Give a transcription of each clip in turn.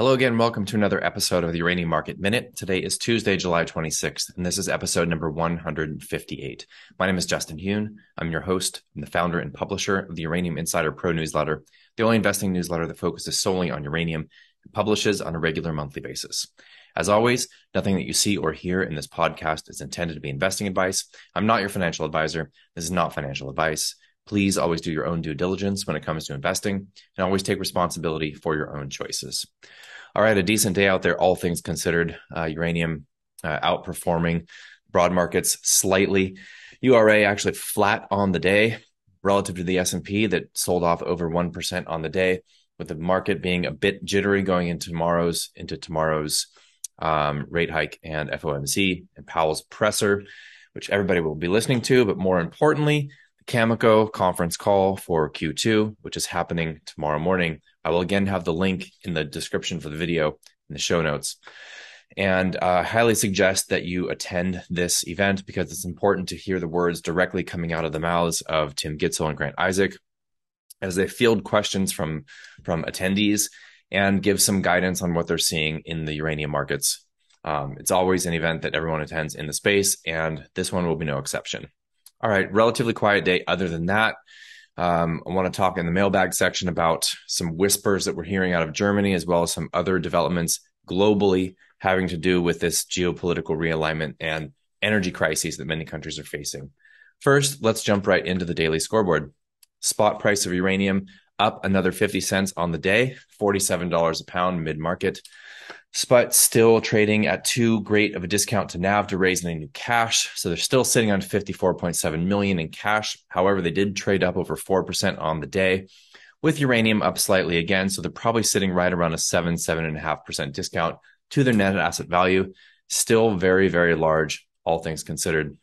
Hello again. Welcome to another episode of the Uranium Market Minute. Today is Tuesday, July 26th, and this is episode number 158. My name is Justin Huhn. I'm your host and the founder and publisher of the Uranium Insider Pro newsletter, the only investing newsletter that focuses solely on uranium and publishes on a regular monthly basis. As always, nothing that you see or hear in this podcast is intended to be investing advice. I'm not your financial advisor. This is not financial advice. Please always do your own due diligence when it comes to investing and always take responsibility for your own choices. All right, a decent day out there, all things considered. Uh, uranium uh, outperforming broad markets slightly. URA actually flat on the day relative to the S&P that sold off over 1% on the day with the market being a bit jittery going into tomorrow's into tomorrow's um, rate hike and FOMC and Powell's presser, which everybody will be listening to. But more importantly, Cameco conference call for Q2, which is happening tomorrow morning. I will again have the link in the description for the video in the show notes. And uh, highly suggest that you attend this event because it's important to hear the words directly coming out of the mouths of Tim Gitzel and Grant Isaac as they field questions from from attendees and give some guidance on what they're seeing in the uranium markets. Um, it's always an event that everyone attends in the space, and this one will be no exception. All right, relatively quiet day. Other than that, um, I want to talk in the mailbag section about some whispers that we're hearing out of Germany, as well as some other developments globally having to do with this geopolitical realignment and energy crises that many countries are facing. First, let's jump right into the daily scoreboard. Spot price of uranium up another 50 cents on the day, $47 a pound mid market. SPUT still trading at too great of a discount to NAV to raise any new cash. So they're still sitting on 54.7 million in cash. However, they did trade up over 4% on the day with uranium up slightly again. So they're probably sitting right around a seven, seven and a half percent discount to their net asset value. Still very, very large, all things considered.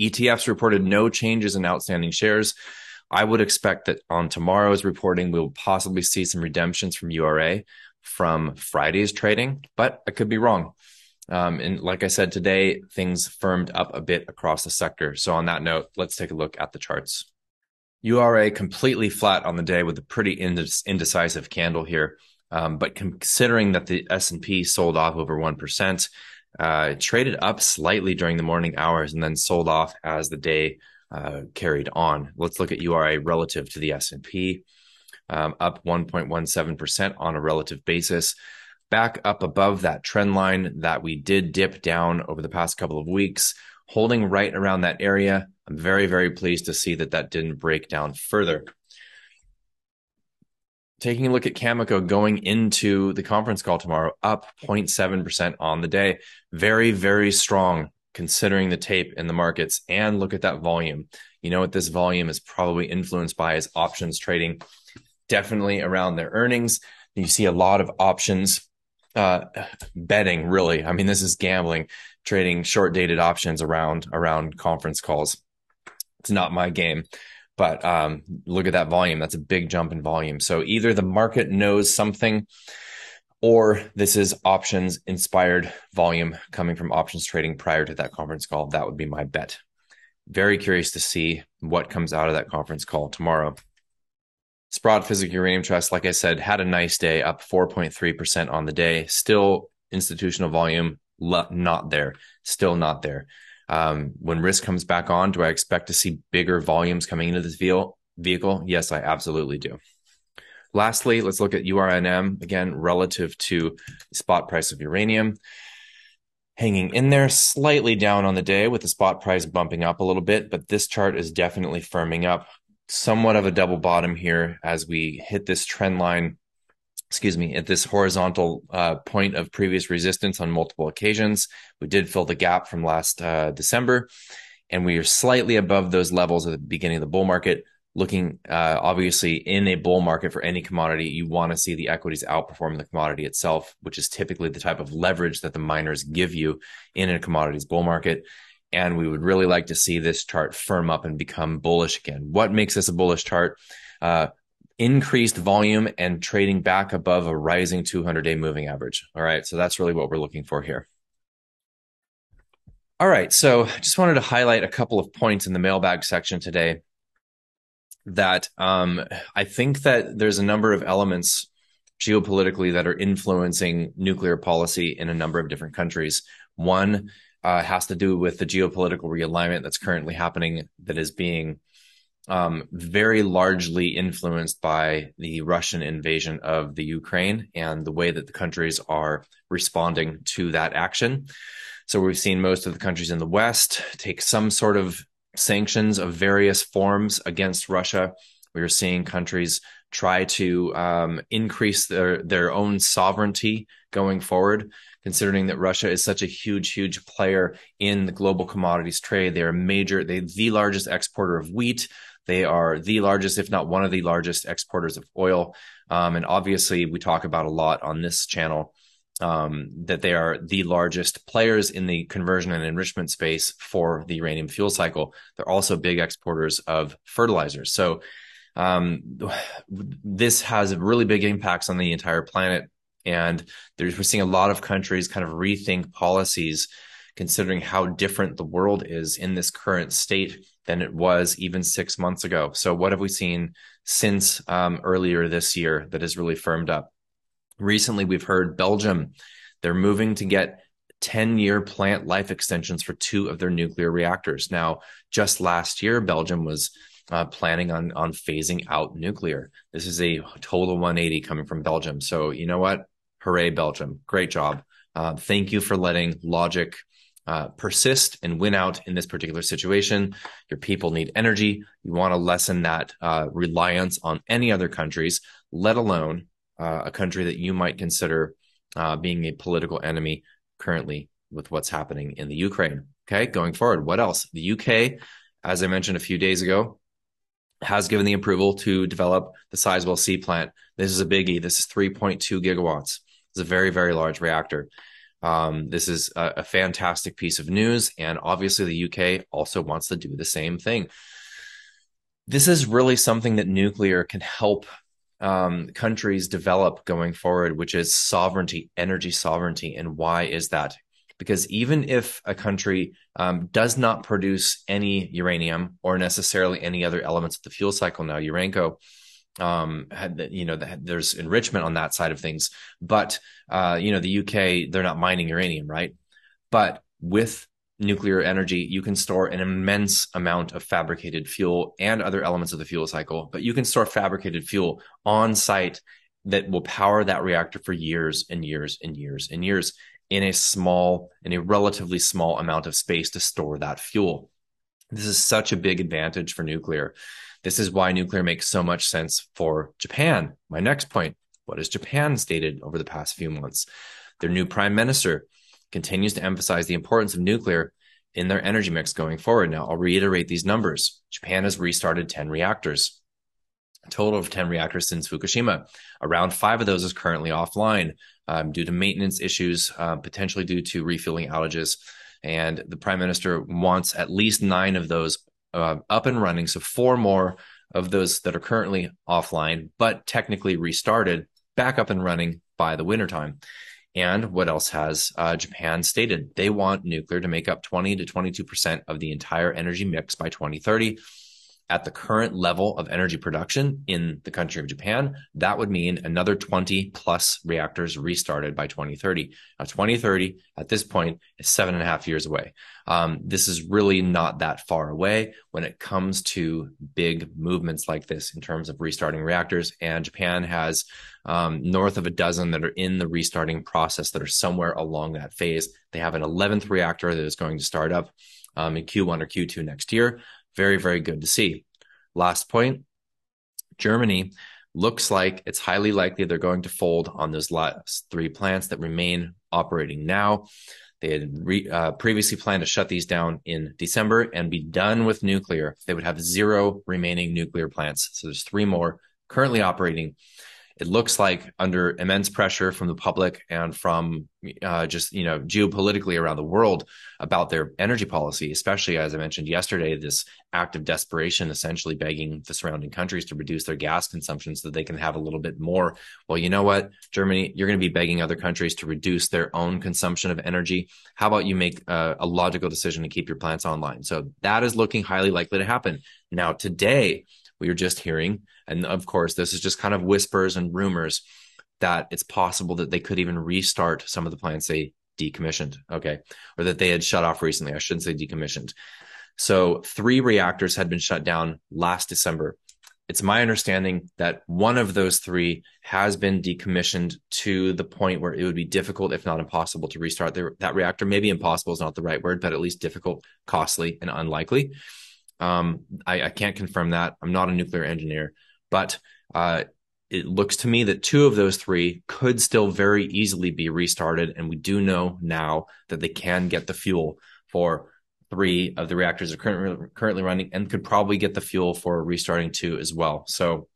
ETFs reported no changes in outstanding shares. I would expect that on tomorrow's reporting, we'll possibly see some redemptions from URA from Friday's trading, but I could be wrong. Um, and like I said today, things firmed up a bit across the sector. So on that note, let's take a look at the charts. URA completely flat on the day with a pretty indecisive candle here. Um, but considering that the S&P sold off over 1%, uh, traded up slightly during the morning hours and then sold off as the day uh, carried on. Let's look at URA relative to the S&P um, up 1.17% on a relative basis, back up above that trend line that we did dip down over the past couple of weeks, holding right around that area. I'm very, very pleased to see that that didn't break down further. Taking a look at Cameco going into the conference call tomorrow, up 0.7% on the day. Very, very strong considering the tape in the markets. And look at that volume. You know what this volume is probably influenced by is options trading definitely around their earnings. You see a lot of options uh, betting. Really, I mean, this is gambling, trading short dated options around around conference calls. It's not my game, but um, look at that volume. That's a big jump in volume. So either the market knows something or this is options inspired volume coming from options trading prior to that conference call. That would be my bet. Very curious to see what comes out of that conference call tomorrow. Sprott Physical Uranium Trust, like I said, had a nice day, up 4.3% on the day. Still institutional volume not there, still not there. Um, when risk comes back on, do I expect to see bigger volumes coming into this vehicle? Yes, I absolutely do. Lastly, let's look at URNM again relative to spot price of uranium. Hanging in there slightly down on the day with the spot price bumping up a little bit, but this chart is definitely firming up somewhat of a double bottom here as we hit this trend line excuse me, at this horizontal uh, point of previous resistance on multiple occasions. We did fill the gap from last uh, December, and we are slightly above those levels at the beginning of the bull market. Looking uh, obviously in a bull market for any commodity, you want to see the equities outperform the commodity itself, which is typically the type of leverage that the miners give you in a commodities bull market and we would really like to see this chart firm up and become bullish again. What makes this a bullish chart? Uh, increased volume and trading back above a rising 200 day moving average. All right. So that's really what we're looking for here. All right. So just wanted to highlight a couple of points in the mailbag section today that um, I think that there's a number of elements geopolitically that are influencing nuclear policy in a number of different countries. One uh, has to do with the geopolitical realignment that's currently happening, that is being um, very largely influenced by the Russian invasion of the Ukraine and the way that the countries are responding to that action. So we've seen most of the countries in the West take some sort of sanctions of various forms against Russia. We are seeing countries try to um, increase their their own sovereignty going forward. Considering that Russia is such a huge, huge player in the global commodities trade, they are major, they the largest exporter of wheat. They are the largest, if not one of the largest exporters of oil. Um, and obviously, we talk about a lot on this channel um, that they are the largest players in the conversion and enrichment space for the uranium fuel cycle. They're also big exporters of fertilizers. So um, this has really big impacts on the entire planet. And we're seeing a lot of countries kind of rethink policies, considering how different the world is in this current state than it was even six months ago. So, what have we seen since um, earlier this year that has really firmed up? Recently, we've heard Belgium, they're moving to get 10 year plant life extensions for two of their nuclear reactors. Now, just last year, Belgium was uh, planning on, on phasing out nuclear. This is a total 180 coming from Belgium. So, you know what? Hooray, Belgium. Great job. Uh, thank you for letting logic uh, persist and win out in this particular situation. Your people need energy. You want to lessen that uh, reliance on any other countries, let alone uh, a country that you might consider uh, being a political enemy currently with what's happening in the Ukraine. Okay, going forward, what else? The UK, as I mentioned a few days ago, has given the approval to develop the Sizewell C plant. This is a biggie. This is 3.2 gigawatts. It's a very, very large reactor. Um, this is a, a fantastic piece of news. And obviously, the UK also wants to do the same thing. This is really something that nuclear can help um, countries develop going forward, which is sovereignty, energy sovereignty. And why is that? Because even if a country um, does not produce any uranium or necessarily any other elements of the fuel cycle now, Urenco, um, had, you know, the, there's enrichment on that side of things, but uh, you know, the UK they're not mining uranium, right? But with nuclear energy, you can store an immense amount of fabricated fuel and other elements of the fuel cycle, but you can store fabricated fuel on site that will power that reactor for years and years and years and years in a small, in a relatively small amount of space to store that fuel. This is such a big advantage for nuclear. This is why nuclear makes so much sense for Japan. My next point what has Japan stated over the past few months? Their new prime minister continues to emphasize the importance of nuclear in their energy mix going forward. Now, I'll reiterate these numbers. Japan has restarted 10 reactors, a total of 10 reactors since Fukushima. Around five of those is currently offline um, due to maintenance issues, uh, potentially due to refueling outages. And the prime minister wants at least nine of those uh, up and running. So, four more of those that are currently offline, but technically restarted back up and running by the wintertime. And what else has uh, Japan stated? They want nuclear to make up 20 to 22% of the entire energy mix by 2030 at the current level of energy production in the country of Japan, that would mean another 20 plus reactors restarted by 2030. Now, 2030 at this point is seven and a half years away. Um, this is really not that far away when it comes to big movements like this in terms of restarting reactors. And Japan has um, north of a dozen that are in the restarting process that are somewhere along that phase. They have an 11th reactor that is going to start up um, in Q1 or Q2 next year. Very, very good to see. Last point Germany looks like it's highly likely they're going to fold on those last three plants that remain operating now. They had re, uh, previously planned to shut these down in December and be done with nuclear. They would have zero remaining nuclear plants. So there's three more currently operating it looks like under immense pressure from the public and from uh, just you know geopolitically around the world about their energy policy, especially as I mentioned yesterday, this act of desperation, essentially begging the surrounding countries to reduce their gas consumption so that they can have a little bit more. Well, you know what, Germany, you're going to be begging other countries to reduce their own consumption of energy. How about you make a, a logical decision to keep your plants online? So that is looking highly likely to happen. Now, today we were just hearing, and of course, this is just kind of whispers and rumors, that it's possible that they could even restart some of the plants they decommissioned. Okay. Or that they had shut off recently. I shouldn't say decommissioned. So three reactors had been shut down last December. It's my understanding that one of those three has been decommissioned to the point where it would be difficult, if not impossible, to restart the, that reactor. Maybe impossible is not the right word, but at least difficult, costly, and unlikely. Um, I, I, can't confirm that. I'm not a nuclear engineer, but uh, it looks to me that two of those three could still very easily be restarted. And we do know now that they can get the fuel for three of the reactors are currently currently running and could probably get the fuel for restarting two as well. So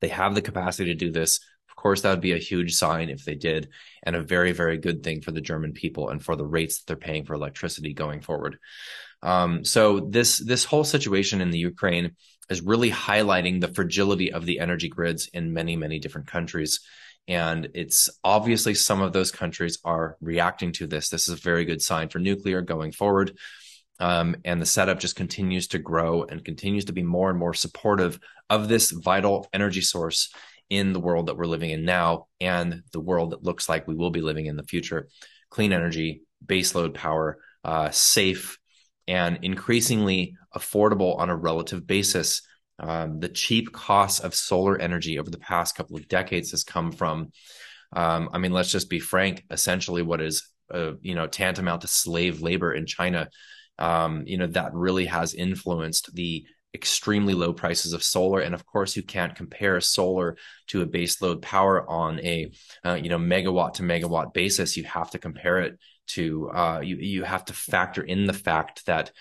they have the capacity to do this. Of course, that would be a huge sign if they did, and a very, very good thing for the German people and for the rates that they're paying for electricity going forward. Um, so this this whole situation in the Ukraine is really highlighting the fragility of the energy grids in many, many different countries. And it's obviously some of those countries are reacting to this. This is a very good sign for nuclear going forward. Um, and the setup just continues to grow and continues to be more and more supportive of this vital energy source in the world that we're living in now and the world that looks like we will be living in the future. Clean energy, baseload power, uh, safe, and increasingly affordable on a relative basis. Um, the cheap costs of solar energy over the past couple of decades has come from, um, I mean, let's just be frank, essentially what is, uh, you know, tantamount to slave labor in China um, you know, that really has influenced the extremely low prices of solar. And of course, you can't compare solar to a base load power on a, uh, you know, megawatt to megawatt basis. You have to compare it to, uh, you, you have to factor in the fact that,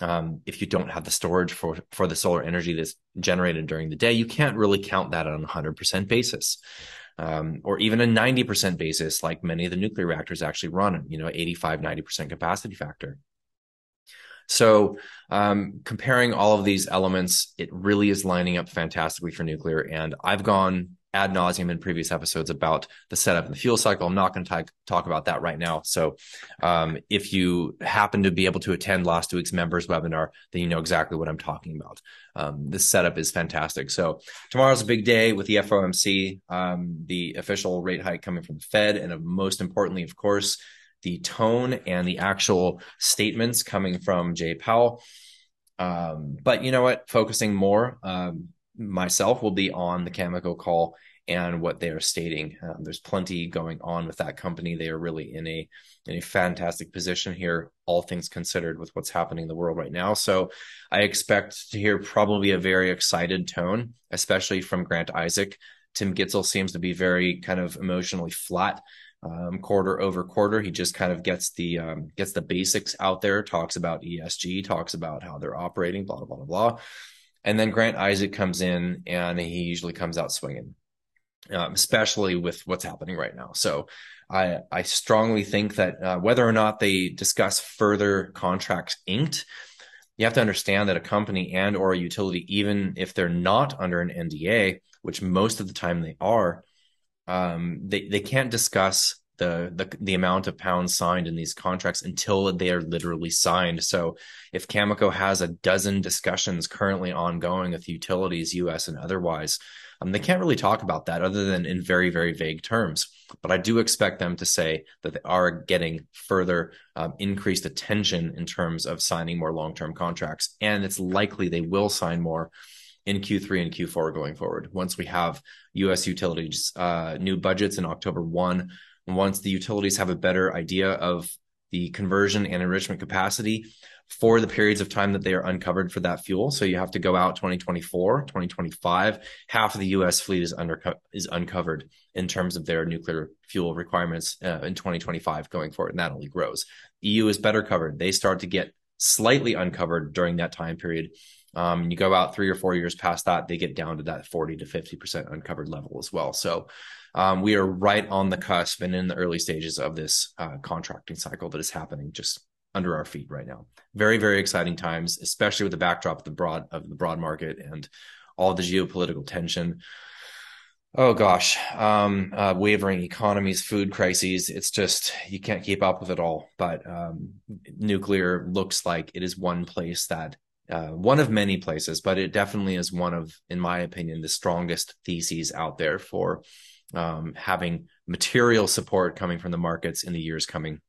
um, if you don't have the storage for, for the solar energy that's generated during the day, you can't really count that on a hundred percent basis. Um, or even a 90% basis, like many of the nuclear reactors actually run, you know, 85, 90% capacity factor. So, um, comparing all of these elements, it really is lining up fantastically for nuclear. And I've gone ad nauseum in previous episodes about the setup and the fuel cycle. I'm not going to talk about that right now. So, um, if you happen to be able to attend last week's members webinar, then you know exactly what I'm talking about. Um, this setup is fantastic. So, tomorrow's a big day with the FOMC, um, the official rate hike coming from the Fed, and most importantly, of course, the tone and the actual statements coming from Jay Powell. Um, but you know what? Focusing more um, myself will be on the Cameco call and what they are stating. Um, there's plenty going on with that company. They are really in a in a fantastic position here, all things considered, with what's happening in the world right now. So I expect to hear probably a very excited tone, especially from Grant Isaac. Tim Gitzel seems to be very kind of emotionally flat um, quarter over quarter. He just kind of gets the um, gets the basics out there, talks about ESG, talks about how they're operating, blah blah blah blah. And then Grant Isaac comes in, and he usually comes out swinging, um, especially with what's happening right now. So I I strongly think that uh, whether or not they discuss further contracts inked, you have to understand that a company and or a utility, even if they're not under an NDA, which most of the time they are, um, they they can't discuss the, the the amount of pounds signed in these contracts until they are literally signed. So if Cameco has a dozen discussions currently ongoing with utilities, U.S. and otherwise, um, they can't really talk about that other than in very very vague terms. But I do expect them to say that they are getting further um, increased attention in terms of signing more long term contracts, and it's likely they will sign more in Q3 and Q4 going forward. Once we have U.S. utilities uh, new budgets in October 1, once the utilities have a better idea of the conversion and enrichment capacity for the periods of time that they are uncovered for that fuel. So you have to go out 2024, 2025. Half of the U.S. fleet is under is uncovered in terms of their nuclear fuel requirements uh, in 2025 going forward, and that only grows. EU is better covered. They start to get slightly uncovered during that time period um, you go out three or four years past that, they get down to that 40 to 50% uncovered level as well. So um, we are right on the cusp and in the early stages of this uh, contracting cycle that is happening just under our feet right now. Very, very exciting times, especially with the backdrop of the broad of the broad market and all the geopolitical tension. Oh gosh, um, uh, wavering economies, food crises. It's just you can't keep up with it all. But um, nuclear looks like it is one place that uh, one of many places, but it definitely is one of, in my opinion, the strongest theses out there for um, having material support coming from the markets in the years coming.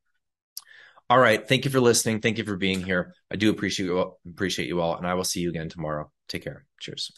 All right. Thank you for listening. Thank you for being here. I do appreciate you all, appreciate you all, and I will see you again tomorrow. Take care. Cheers.